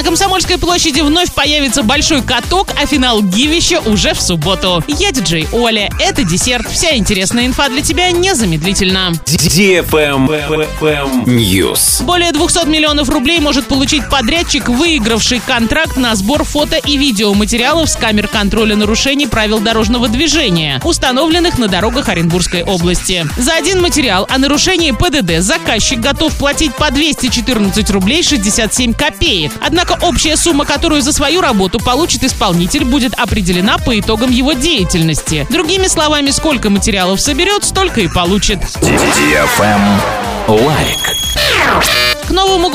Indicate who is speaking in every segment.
Speaker 1: На Комсомольской площади вновь появится большой каток, а финал Гивища уже в субботу. Я диджей Оля. Это десерт. Вся интересная инфа для тебя незамедлительно.
Speaker 2: News.
Speaker 1: Более 200 миллионов рублей может получить подрядчик, выигравший контракт на сбор фото и видеоматериалов с камер контроля нарушений правил дорожного движения, установленных на дорогах Оренбургской области. За один материал о нарушении ПДД заказчик готов платить по 214 рублей 67 копеек. Однако общая сумма, которую за свою работу получит исполнитель, будет определена по итогам его деятельности. Другими словами, сколько материалов соберет, столько и получит.
Speaker 2: Лайк.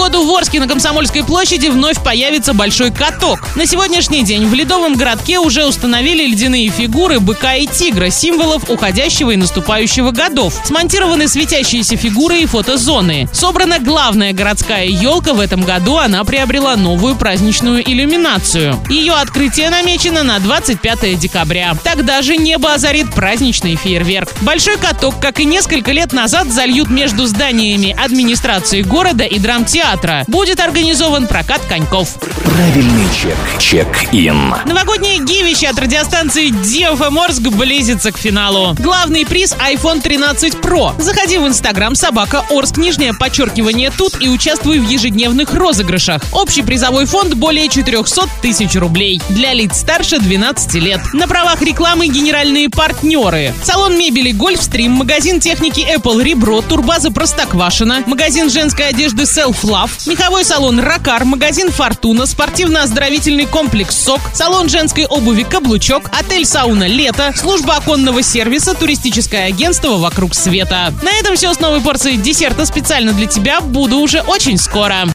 Speaker 1: Году в Орске на Комсомольской площади вновь появится большой каток. На сегодняшний день в Ледовом городке уже установили ледяные фигуры быка и тигра, символов уходящего и наступающего годов. Смонтированы светящиеся фигуры и фотозоны. Собрана главная городская елка. В этом году она приобрела новую праздничную иллюминацию. Ее открытие намечено на 25 декабря. Тогда же небо озарит праздничный фейерверк. Большой каток, как и несколько лет назад, зальют между зданиями администрации города и драмтеатра. Будет организован прокат коньков.
Speaker 2: Правильный чек. Чек-ин.
Speaker 1: Новогоднее гивище от радиостанции DFM Орск близится к финалу. Главный приз iPhone 13 Pro. Заходи в Инстаграм собака Орск, нижнее подчеркивание тут и участвуй в ежедневных розыгрышах. Общий призовой фонд более 400 тысяч рублей. Для лиц старше 12 лет. На правах рекламы генеральные партнеры. Салон мебели Гольфстрим, магазин техники Apple Ребро, турбаза Простоквашина, магазин женской одежды Self Love, меховой салон Ракар, магазин Фортуна, спортивно-оздоровительный комплекс СОК, салон женской обуви Каблучок, отель Сауна Лето, служба оконного сервиса, туристическое агентство «Вокруг света». На этом все с новой порцией десерта специально для тебя. Буду уже очень скоро.